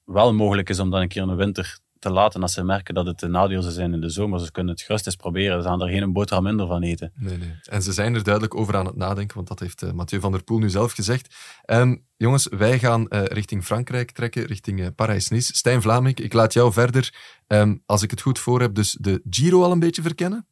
wel mogelijk is om dan een keer in de winter te laten als ze merken dat het een nadeel zijn in de zomer. Ze kunnen het gerust eens proberen. Ze gaan er geen boterham minder van eten. Nee, nee. En ze zijn er duidelijk over aan het nadenken, want dat heeft uh, Mathieu van der Poel nu zelf gezegd. Um, jongens, wij gaan uh, richting Frankrijk trekken, richting uh, Parijs-Nice. Stijn Vlaming, ik laat jou verder, um, als ik het goed voor heb, dus de Giro al een beetje verkennen?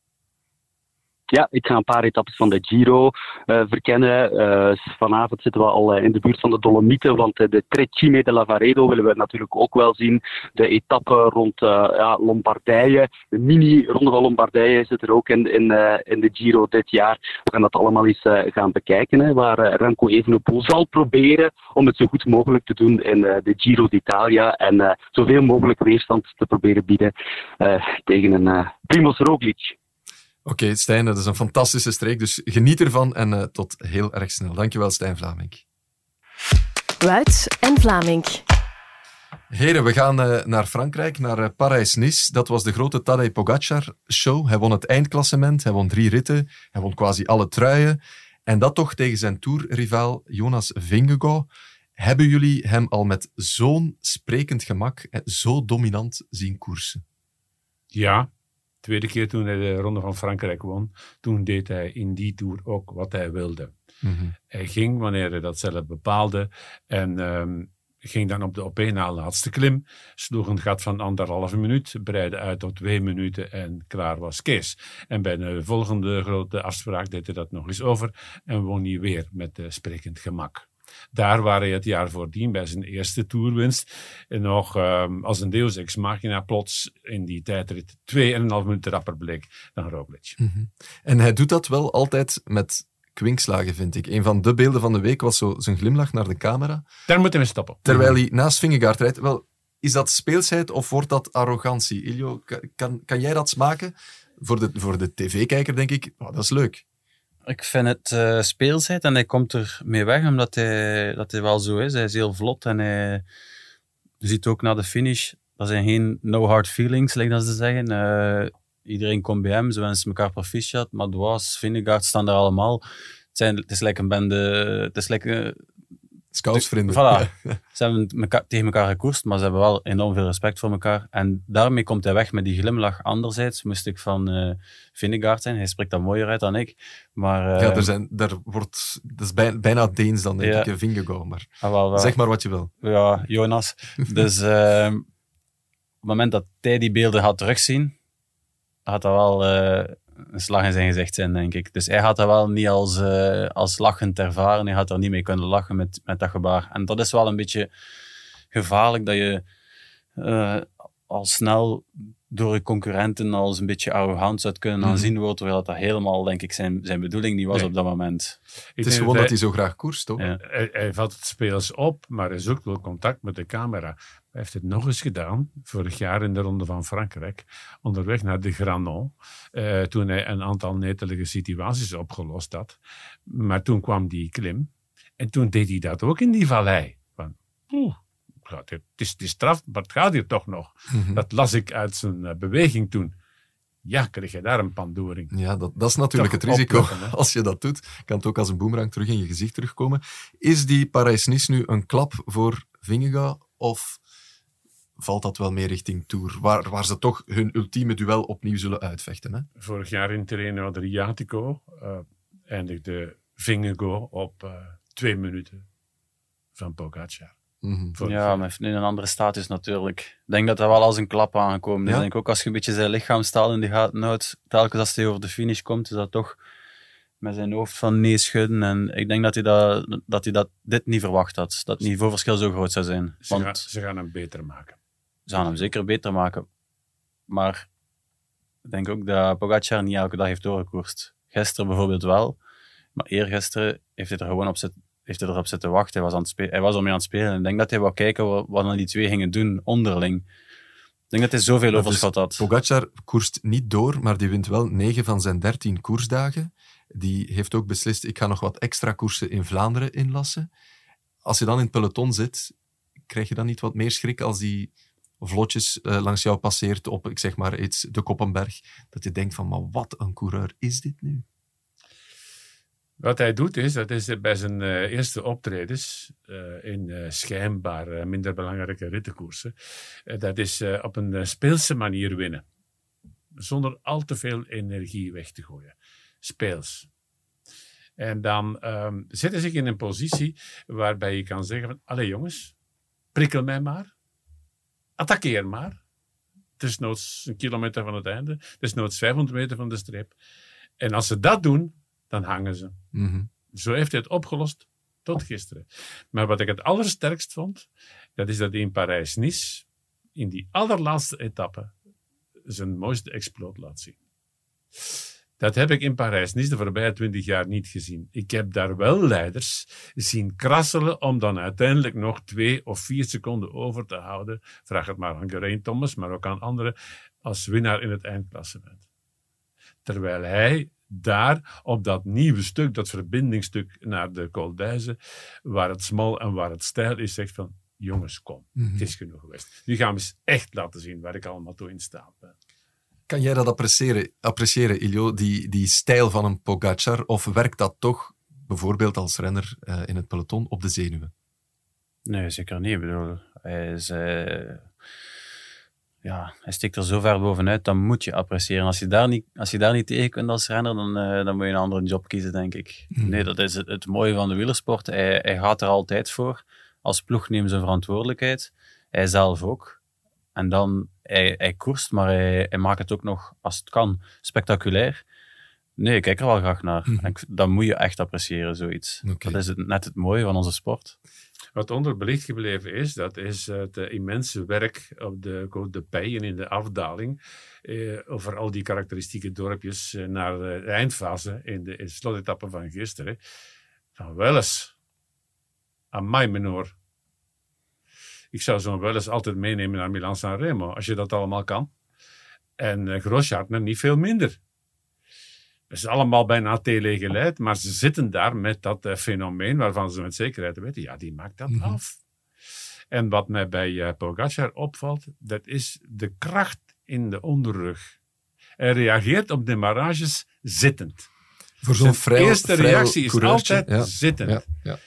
Ja, ik ga een paar etappes van de Giro uh, verkennen. Uh, vanavond zitten we al uh, in de buurt van de Dolomieten, want de Trecime de Lavaredo willen we natuurlijk ook wel zien. De etappe rond ja, Lombardije, de mini-ronde van Lombardije zit er ook in, in, in de Giro dit jaar. We gaan dat allemaal eens gaan bekijken, hè, waar Remco Evenepoel zal proberen om het zo goed mogelijk te doen in de Giro d'Italia en zoveel mogelijk weerstand te proberen bieden tegen een Primoz Roglic. Oké, okay, Stijn, dat is een fantastische streek, dus geniet ervan en uh, tot heel erg snel. Dankjewel, Stijn Vlaming. Wout en Vlaming. Heren, we gaan uh, naar Frankrijk, naar uh, Parijs-Nice. Dat was de grote Tadej Pogacar-show. Hij won het eindklassement, hij won drie ritten, hij won quasi alle truien. En dat toch tegen zijn toerrivaal Jonas Vingegaard. Hebben jullie hem al met zo'n sprekend gemak en zo dominant zien koersen? Ja, tweede keer toen hij de Ronde van Frankrijk won, toen deed hij in die Tour ook wat hij wilde. Mhm. Hij ging wanneer hij dat zelf bepaalde en um, ging dan op de op na laatste klim, sloeg een gat van anderhalve minuut, breidde uit tot twee minuten en klaar was Kees. En bij de volgende grote afspraak deed hij dat nog eens over en won hij weer met uh, sprekend gemak. Daar waar hij het jaar voordien bij zijn eerste toerwinst nog um, als een deus ex machina plots in die tijdrit 2,5 minuten rapper bleek dan Roglic. Mm En hij doet dat wel altijd met kwinkslagen, vind ik. Een van de beelden van de week was zo zijn glimlach naar de camera. Daar moeten we stoppen. Terwijl hij naast Vingegaard rijdt. Wel, is dat speelsheid of wordt dat arrogantie? Ilio, kan, kan jij dat smaken? Voor de, voor de tv-kijker denk ik, oh, dat is leuk. Ik vind het uh, speelsheid en hij komt er mee weg omdat hij, dat hij wel zo is. Hij is heel vlot en hij, ziet ook na de finish, dat zijn geen no hard feelings, lijkt dat ze zeggen. Uh, iedereen komt bij hem, ze wensen elkaar proficiat. Madouas, Vingegaard staan daar allemaal. Het, zijn, het is lekker een bende, het is lekker Scoutsvrienden. Voilà. Ze hebben tegen elkaar gekoerst, maar ze hebben wel enorm veel respect voor elkaar. En daarmee komt hij weg met die glimlach. Anderzijds moest ik van uh, zijn. Hij spreekt dat mooier uit dan ik. Maar, uh, ja, er zijn, daar wordt, dat is bijna, bijna Deens dan, denk ik, Vingegaard. Maar ah, wel, wel. zeg maar wat je wil. Ja, Jonas. dus uh, op het moment dat hij die beelden had terugzien, had dat wel een slag in zijn gezicht zijn, denk ik. Dus hij had dat wel niet als, uh, als lachend ervaren. Hij had er niet mee kunnen lachen met, met dat gebaar. En dat is wel een beetje gevaarlijk, dat je uh, al snel door je concurrenten als een beetje arrogant zou kunnen Mhm. aanzien wordt, terwijl dat helemaal, denk ik, zijn, zijn bedoeling niet was Nee. op dat moment. Ik Het is gewoon dat hij- hij zo graag koerst, toch? Ja. Hij, hij vat het spelers op, maar hij zoekt wel contact met de camera. Hij heeft het nog eens gedaan, vorig jaar in de Ronde van Frankrijk, onderweg naar de Granon, eh, toen hij een aantal netelige situaties opgelost had. Maar toen kwam die klim en toen deed hij dat ook in die vallei. Van, oeh, het is, het is straf, maar het gaat hier toch nog. Mhm. Dat las ik uit zijn eh, beweging toen. Ja, kreeg je daar een pandoering. Ja, dat, dat is natuurlijk Toch het risico. Als je dat doet, kan het ook als een boemerang terug in je gezicht terugkomen. Is die Parijs-Nice nu een klap voor Vingegaard of valt dat wel meer richting Tour, waar, waar ze toch hun ultieme duel opnieuw zullen uitvechten? Hè? Vorig jaar in Terreno Adriatico eh, eindigde Vingegaard op eh, twee minuten van Pogacar. Mhm. Ja, maar nu een andere status natuurlijk. Ik denk dat dat wel als een klap aangekomen is. Ja? Ik denk ook als je een beetje zijn lichaamstaal in de gaten houdt, telkens als hij over de finish komt, is dat toch met zijn hoofd van nee schudden. En ik denk dat hij dat, dat, hij dat dit niet verwacht had. Dat het niveauverschil zo groot zou zijn. Ze, gaan, Want ze gaan hem beter maken. Gaan hem zeker beter maken. Maar ik denk ook dat Pogacar niet elke dag heeft doorgekoerst. Gisteren bijvoorbeeld wel. Maar eergisteren heeft hij er gewoon op zitten, heeft hij erop zitten wachten. Hij was, aan het spe- hij was al mee aan het spelen. Ik denk dat hij wou kijken wat, wat dan die twee gingen doen onderling. Ik denk dat hij zoveel Maar overschot had. Pogacar koerst niet door, maar die wint wel 9 van zijn 13 koersdagen. Die heeft ook beslist, ik ga nog wat extra koersen in Vlaanderen inlassen. Als je dan in het peloton zit, krijg je dan niet wat meer schrik als die vlotjes eh, langs jou passeert op, ik zeg maar iets, de Koppenberg, dat je denkt van, maar wat een coureur is dit nu? Wat hij doet is, dat is bij zijn eh, eerste optredens eh, in schijnbaar minder belangrijke rittenkoersen, dat is op een speelse manier winnen. Zonder al te veel energie weg te gooien. Speels. En dan ehm zet hij in een positie waarbij je kan zeggen van, allee jongens, prikkel mij maar. Attackeer maar. Het is noods een kilometer van het einde. Het is noods 500 meter van de streep. En als ze dat doen, dan hangen ze. Mhm. Zo heeft hij het opgelost tot gisteren. Maar wat ik het allersterkst vond, dat is dat hij in Parijs-Nice, in die allerlaatste etappe, zijn mooiste exploot laat zien. Dat heb ik in Parijs-Nice de voorbije twintig jaar niet gezien. Ik heb daar wel leiders zien krasselen om dan uiteindelijk nog twee of vier seconden over te houden. Vraag het maar aan Geraint Thomas, maar ook aan anderen, als winnaar in het eindklassement. Terwijl hij daar op dat nieuwe stuk, dat verbindingstuk naar de Col waar het smal en waar het stijl is, zegt van, jongens, kom, Mhm. het is genoeg geweest. Nu gaan we eens echt laten zien waar ik allemaal toe in staat ben. Kan jij dat appreciëren, appreciëren Iljo, die, die stijl van een Pogacar, of werkt dat toch, bijvoorbeeld als renner eh, in het peloton, op de zenuwen? Nee, zeker niet. Ik bedoel, hij, is, eh, ja, hij steekt er zo ver bovenuit, dan moet je appreciëren. Als je daar niet, als je daar niet tegen kunt als renner, dan, eh, dan moet je een andere job kiezen, denk ik. Hmm. Nee, dat is het, het mooie van de wielersport. Hij, hij gaat er altijd voor. Als ploeg neemt zijn verantwoordelijkheid. Hij zelf ook. En dan, hij, hij koerst, maar hij, hij maakt het ook nog, als het kan, spectaculair. Nee, ik kijk er wel graag naar. Mhm. En dat moet je echt appreciëren, zoiets. Dat is het, net het mooie van onze sport. Wat onderbelicht gebleven is, dat is het eh, immense werk op de Côte de en in de afdaling. eh, over al die karakteristieke dorpjes eh, naar de eindfase in de, in de slotetappe van gisteren. Van Welles. Amai, menoor. Ik zou zo'n Welles altijd meenemen naar Milan-San Remo, als je dat allemaal kan. En uh, Grosjean niet veel minder. Het is allemaal bijna telegeleid, maar ze zitten daar met dat eh, fenomeen waarvan ze met zekerheid weten, ja, die maakt dat Mhm. af. En wat mij bij eh, Pogacar opvalt, dat is de kracht in de onderrug. Hij reageert op demarages zittend. Voor zo'n vrij, eerste reactie is altijd ja. zittend. Ja, ja.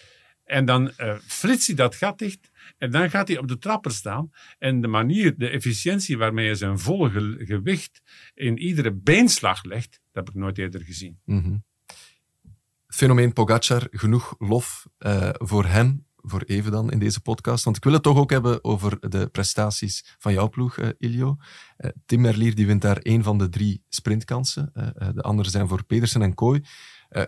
En dan eh flitst hij dat gat dicht. En dan gaat hij op de trapper staan. En de manier, de efficiëntie waarmee hij zijn volle ge- gewicht in iedere beenslag legt, dat heb ik nooit eerder gezien. Mhm. Fenomeen Pogacar, genoeg lof eh, voor hem, voor even dan in deze podcast. Want ik wil het toch ook hebben over de prestaties van jouw ploeg, eh, Iljo. Eh, Tim Merlier die wint daar één van de drie sprintkansen. De andere zijn voor Pedersen en Kooi.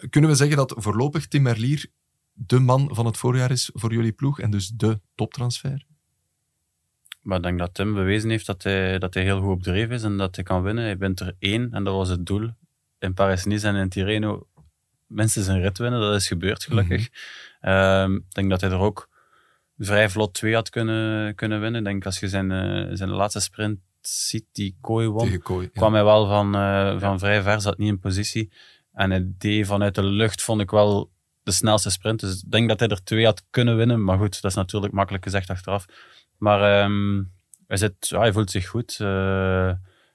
Kunnen we zeggen dat voorlopig Tim Merlier de man van het voorjaar is voor jullie ploeg en dus de toptransfer? Maar ik denk dat Tim bewezen heeft dat hij, dat hij heel goed op dreef is en dat hij kan winnen. Hij wint er één en dat was het doel. In Paris-Nice en in Tirreno minstens een rit winnen. Dat is gebeurd, gelukkig. Ehm, ik denk dat hij er ook vrij vlot twee had kunnen, kunnen winnen. Ik denk als je zijn, eh, zijn laatste sprint ziet, die kooi won, Kooi. ja. kwam hij wel van, eh, van vrij ver, zat niet in positie. En hij deed vanuit de lucht, vond ik wel de snelste sprint. Dus ik denk dat hij er twee had kunnen winnen. Maar goed, dat is natuurlijk makkelijk gezegd achteraf. Maar ehm, hij, zit, ja, hij voelt zich goed. eh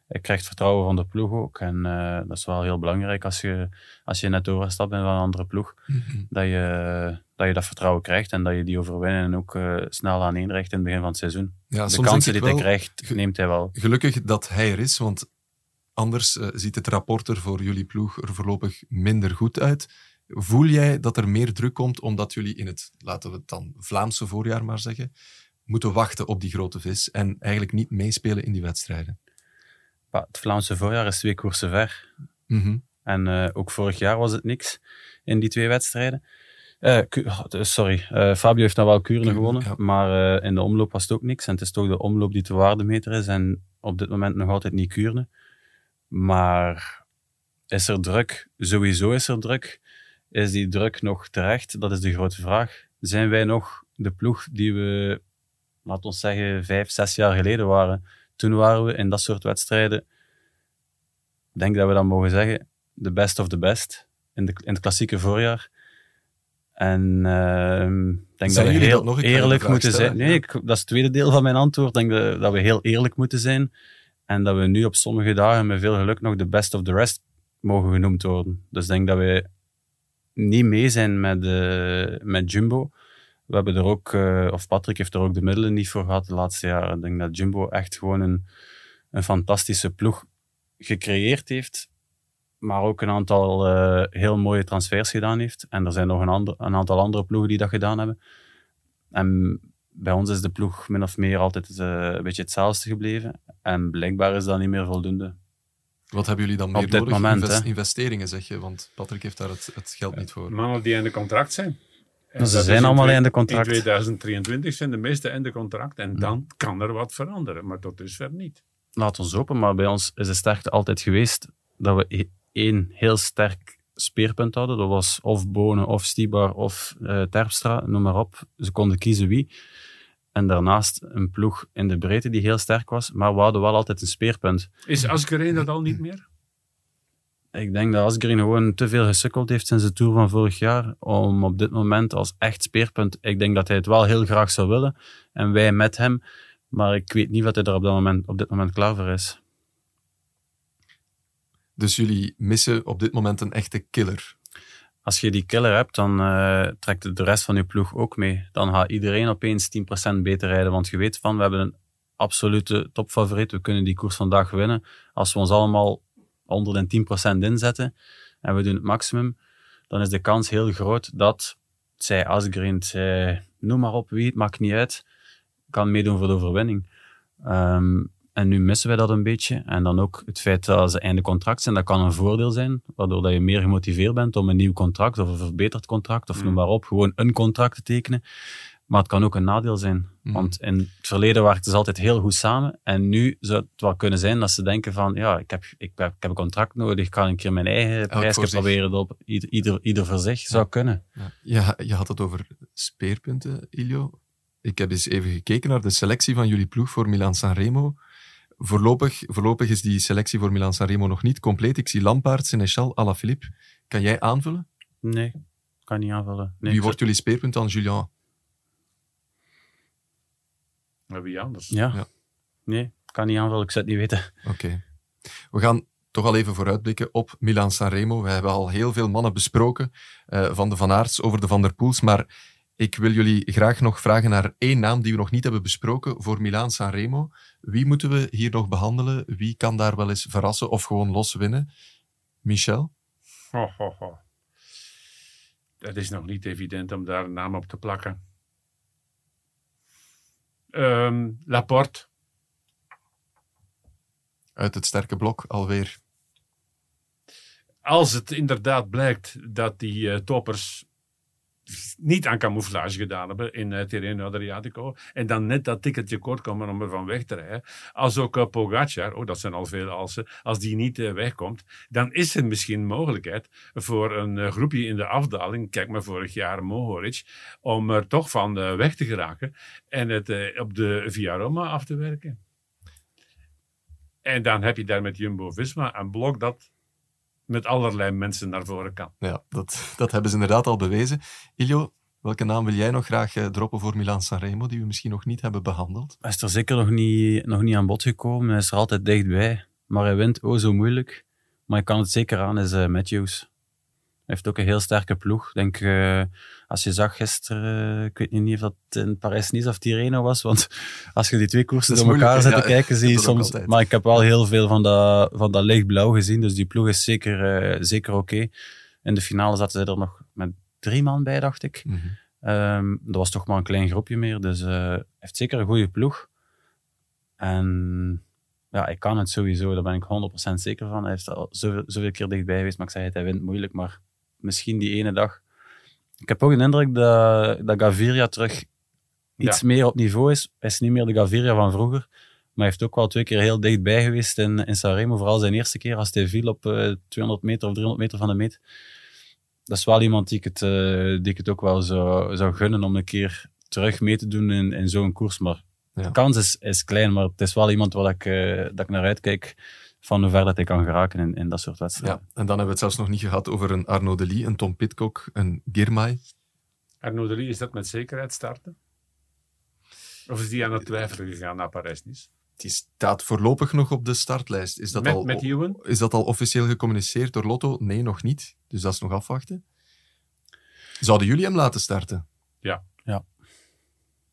hij krijgt vertrouwen van de ploeg ook. En eh, dat is wel heel belangrijk als je, als je net overstapt bent van een andere ploeg. Mhm. Dat je, dat je dat vertrouwen krijgt en dat je die overwinning ook eh, snel aaneenreikt in het begin van het seizoen. Ja, de kansen die hij krijgt, neemt hij wel. Gelukkig dat hij er is, want anders ziet het rapport er voor jullie ploeg er voorlopig minder goed uit. Voel jij dat er meer druk komt omdat jullie in het, laten we het dan Vlaamse voorjaar maar zeggen, moeten wachten op die grote vis en eigenlijk niet meespelen in die wedstrijden? Het Vlaamse voorjaar is twee koersen ver. Mhm. En eh, ook vorig jaar was het niks in die twee wedstrijden. Eh, oh, sorry, eh, Fabio heeft dan wel Kuurne Kuurne, gewonnen, ja. maar in de omloop was het ook niks. En het is toch de omloop die de waardemeter is en op dit moment nog altijd niet Kuurne. Maar is er druk? Sowieso is er druk. Is die druk nog terecht? Dat is de grote vraag. Zijn wij nog de ploeg die we, laten we zeggen, vijf, zes jaar geleden waren? Toen waren we in dat soort wedstrijden, ik denk dat we dat mogen zeggen, de best of the best in, de, in het klassieke voorjaar. En ehm, ik denk Zijn dat we heel dat eerlijk moeten stellen, zijn. Nee, ik, dat is het tweede deel van mijn antwoord. Ik denk dat, dat we heel eerlijk moeten zijn. En dat we nu op sommige dagen met veel geluk nog de best of the rest mogen genoemd worden. Dus ik denk dat we niet mee zijn met, eh, met Jumbo. We hebben er ook, eh, of Patrick heeft er ook de middelen niet voor gehad de laatste jaren. Ik denk dat Jumbo echt gewoon een, een fantastische ploeg gecreëerd heeft. Maar ook een aantal eh, heel mooie transfers gedaan heeft. En er zijn nog een, ander, een aantal andere ploegen die dat gedaan hebben. En bij ons is de ploeg min of meer altijd een beetje hetzelfde gebleven. En blijkbaar is dat niet meer voldoende. Wat hebben jullie dan Op meer dit nodig? moment, Invest- hè. investeringen, zeg je, want Patrick heeft daar het, het geld niet voor. Mannen die in de contract zijn. En Ze zijn allemaal in de contract. In 2023 zijn de meeste in de contract. En dan kan er wat veranderen. Maar tot dusver niet. laat ons hopen, maar bij ons is de sterkte altijd geweest dat we e- één heel sterk speerpunt hadden. Dat was of Bonen, of Stibar, of eh, Terpstra, noem maar op. Ze konden kiezen wie. En daarnaast een ploeg in de breedte die heel sterk was, maar we hadden wel altijd een speerpunt. Is Asgreen dat al niet meer? Ik denk dat Asgreen gewoon te veel gesukkeld heeft sinds de Tour van vorig jaar om op dit moment als echt speerpunt... Ik denk dat hij het wel heel graag zou willen en wij met hem, maar ik weet niet wat hij er op, dat moment, op dit moment klaar voor is. Dus jullie missen op dit moment een echte killer. Als je die killer hebt, dan eh, trekt de rest van je ploeg ook mee. Dan gaat iedereen opeens 10% beter rijden, want je weet van, we hebben een absolute topfavoriet, we kunnen die koers vandaag winnen. Als we ons allemaal 110% inzetten en we doen het maximum, dan is de kans heel groot dat, zij Asgreen, zij, noem maar op wie, het maakt niet uit, kan meedoen voor de overwinning. Ehm, en nu missen wij dat een beetje. En dan ook het feit dat ze einde contract zijn, dat kan een voordeel zijn, waardoor dat je meer gemotiveerd bent om een nieuw contract of een verbeterd contract, of Mm. noem maar op, gewoon een contract te tekenen. Maar het kan ook een nadeel zijn. Mm. Want in het verleden werkten ze altijd heel goed samen. En nu zou het wel kunnen zijn dat ze denken van, ja, ik heb, ik heb, ik heb een contract nodig, ik kan een keer mijn eigen prijs proberen op ieder, ieder, ieder voor zich. Zou kunnen. Ja. Ja, je had het over speerpunten, Ilio. Ik heb eens even gekeken naar de selectie van jullie ploeg voor Milan-San Remo. Voorlopig, voorlopig is die selectie voor Milan-San Remo nog niet compleet. Ik zie Lampaard, Seneschal, Alaphilippe. Kan jij aanvullen? Nee, kan niet aanvullen. Nee, Wie wordt jullie speerpunt dan, Julian? Maar wie anders? Ja. Ja. Nee, kan niet aanvullen. Ik zou het niet weten. Oké. We gaan toch al even vooruitblikken op Milan-San Remo. We hebben al heel veel mannen besproken, eh, van de Van Aerts over de Van der Poels, maar ik wil jullie graag nog vragen naar één naam die we nog niet hebben besproken voor Milaan-San Remo. Wie moeten we hier nog behandelen? Wie kan daar wel eens verrassen of gewoon los winnen? Michel? Ho, ho, ho. Het is nog niet evident om daar een naam op te plakken. Ehm, Laporte. Uit het sterke blok alweer. Als het inderdaad blijkt dat die eh, toppers niet aan camouflage gedaan hebben in uh, Tirreno Adriatico. En dan net dat ticketje kort komen om er van weg te rijden. Als ook uh, Pogacar, oh, dat zijn al veel alsen, als die niet wegkomt, dan is er misschien mogelijkheid voor een groepje in de afdaling, kijk maar vorig jaar Mohoric, om er toch van weg te geraken en het op de Via Roma af te werken. En dan heb je daar met Jumbo-Visma een blok dat met allerlei mensen naar voren kan. Ja, dat, dat hebben ze inderdaad al bewezen. Ilio, welke naam wil jij nog graag uh, droppen voor Milan Sanremo, die we misschien nog niet hebben behandeld? Hij is er zeker nog niet, nog niet aan bod gekomen. Hij is er altijd dichtbij. Maar hij wint oh zo moeilijk. Maar ik kan het zeker aan, is uh, Matthews heeft ook een heel sterke ploeg. denk, uh, als je zag gisteren, uh, ik weet niet of dat in Parijs-Nice of Tirreno was, want als je die twee koersen door elkaar zet te kijken, zie je soms... Maar ik heb wel heel veel van dat, van dat lichtblauw gezien, dus die ploeg is zeker, uh, zeker oké. Okay. In de finale zaten ze er nog met drie man bij, dacht ik. Mm -hmm. um, dat was toch maar een klein groepje meer, dus hij heeft zeker een goede ploeg. En ja, ik kan het sowieso, daar ben ik 100% zeker van. Hij heeft al zoveel, zoveel keer dichtbij geweest, maar ik zei het, hij wint moeilijk, maar misschien die ene dag. Ik heb ook de indruk dat, dat Gaviria terug iets meer op niveau is. Hij is niet meer de Gaviria van vroeger. Maar hij heeft ook wel twee keer heel dichtbij geweest in, in Sanremo. Vooral zijn eerste keer als hij viel op uh, eh, 200 meter of 300 meter van de meet. Dat is wel iemand die ik het, uh, die ik het ook wel zou, zou gunnen om een keer terug mee te doen in, in zo'n koers. Maar ja. de kans is, is klein, maar het is wel iemand waar ik, uh, dat ik naar uitkijk van hoe ver dat hij kan geraken in, in dat soort wedstrijden. Ja, en dan hebben we het zelfs nog niet gehad over een Arnaud Delis, een Tom Pitcock, een Girmay. Arnaud Delis, is dat met zekerheid starten? Of is die aan het twijfelen gegaan naar Parijs-Nice? Die staat voorlopig nog op de startlijst. Is dat, met, al, met is dat al officieel gecommuniceerd door Lotto? Nee, nog niet. Dus dat is nog afwachten. Zouden jullie hem laten starten? Ja. Ja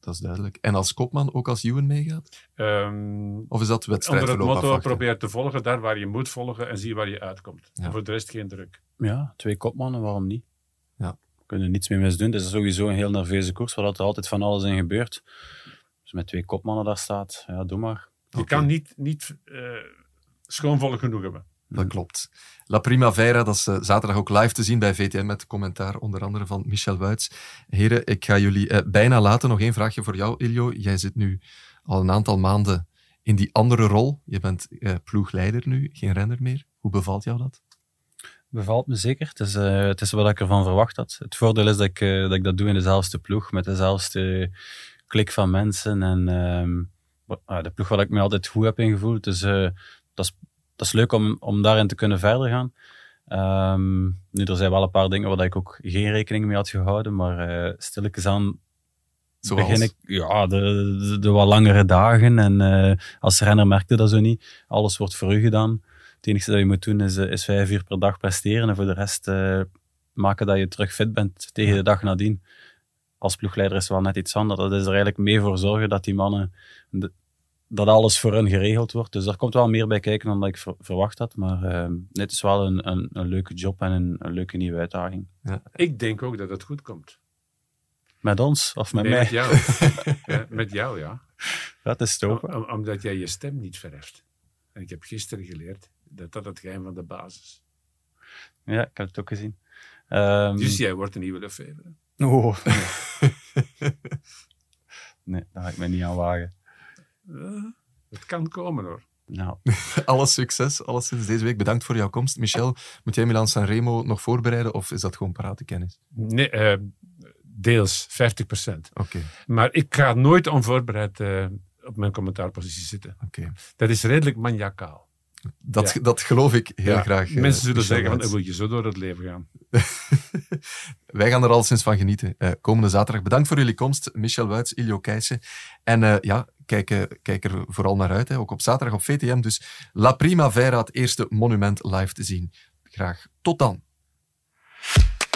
dat is duidelijk. En als kopman ook als Ewan meegaat? Um, of is dat wedstrijd Onder het motto, afwachten? probeer te volgen daar waar je moet volgen en zie waar je uitkomt. Ja. En voor de rest geen druk. Ja, twee kopmannen, waarom niet? Ja. We kunnen niets meer misdoen. Het is sowieso een heel nerveuze koers, waar er altijd van alles in gebeurt. Dus met twee kopmannen daar staat, ja, doe maar. Je okay. kan niet, niet uh, schoonvolk genoeg hebben. Dat klopt. La Primavera, dat is uh, zaterdag ook live te zien bij VTM met commentaar onder andere van Michel Wuits. Heren, ik ga jullie uh, bijna laten. Nog één vraagje voor jou, Ilio. Jij zit nu al een aantal maanden in die andere rol. Je bent uh, ploegleider nu, geen renner meer. Hoe bevalt jou dat? Bevalt me zeker. Het is, het is wat ik ervan verwacht had. Het voordeel is dat ik, dat ik dat doe in dezelfde ploeg, met dezelfde klik van mensen. En ehm, de ploeg waar ik me altijd goed heb ingevoeld. Dus dat is dat is leuk om, om daarin te kunnen verder gaan. Um, nu, er zijn wel een paar dingen waar ik ook geen rekening mee had gehouden, maar uh, stilletjes aan Zoals? begin ik, ja, de, de, de, wat langere dagen. En uh, als renner merkte dat zo niet. Alles wordt voor u gedaan. Het enige dat je moet doen is, eh, is vijf uur per dag presteren en voor de rest uh, maken dat je terug fit bent tegen de dag nadien. Als ploegleider is het wel net iets anders. Dat is er eigenlijk mee voor zorgen dat die mannen de, dat alles voor hen geregeld wordt. Dus daar komt wel meer bij kijken dan dat ik verwacht had. Maar uh, het is wel een, een, een, leuke job en een, een leuke nieuwe uitdaging. Ja. Ik denk ook dat het goed komt. Met ons of met nee, mij? Met jou. ja, met jou, ja. Dat is toch. Om, omdat jij je stem niet verheft. En ik heb gisteren geleerd dat dat het geheim van de basis Ja, ik heb het ook gezien. Um, dus jij wordt een nieuwe Lefevre. Oh. nee, daar ga ik me niet aan wagen. Uh, het kan komen hoor. Nou. Alles succes, alles sinds deze week. Bedankt voor jouw komst. Michel, moet jij Milan Sanremo nog voorbereiden of is dat gewoon parate kennis? Nee, uh, deels, 50%. Oké. Okay. Maar ik ga nooit onvoorbereid uh, op mijn commentaarpositie zitten. Okay. Dat is redelijk maniacaal. Dat, ja. dat geloof ik heel ja, graag. Mensen zullen zeggen, van, wil je zo door het leven gaan? Wij gaan er al sinds van genieten. Uh, komende zaterdag. Bedankt voor jullie komst, Michel Wuits, Ilio Keijsen. En uh, ja, kijk, kijk, er vooral naar uit. Hè. Ook op zaterdag op VTM. Dus La Primavera, het eerste monument live te zien. Graag tot dan.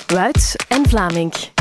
Wuits en Vlaming.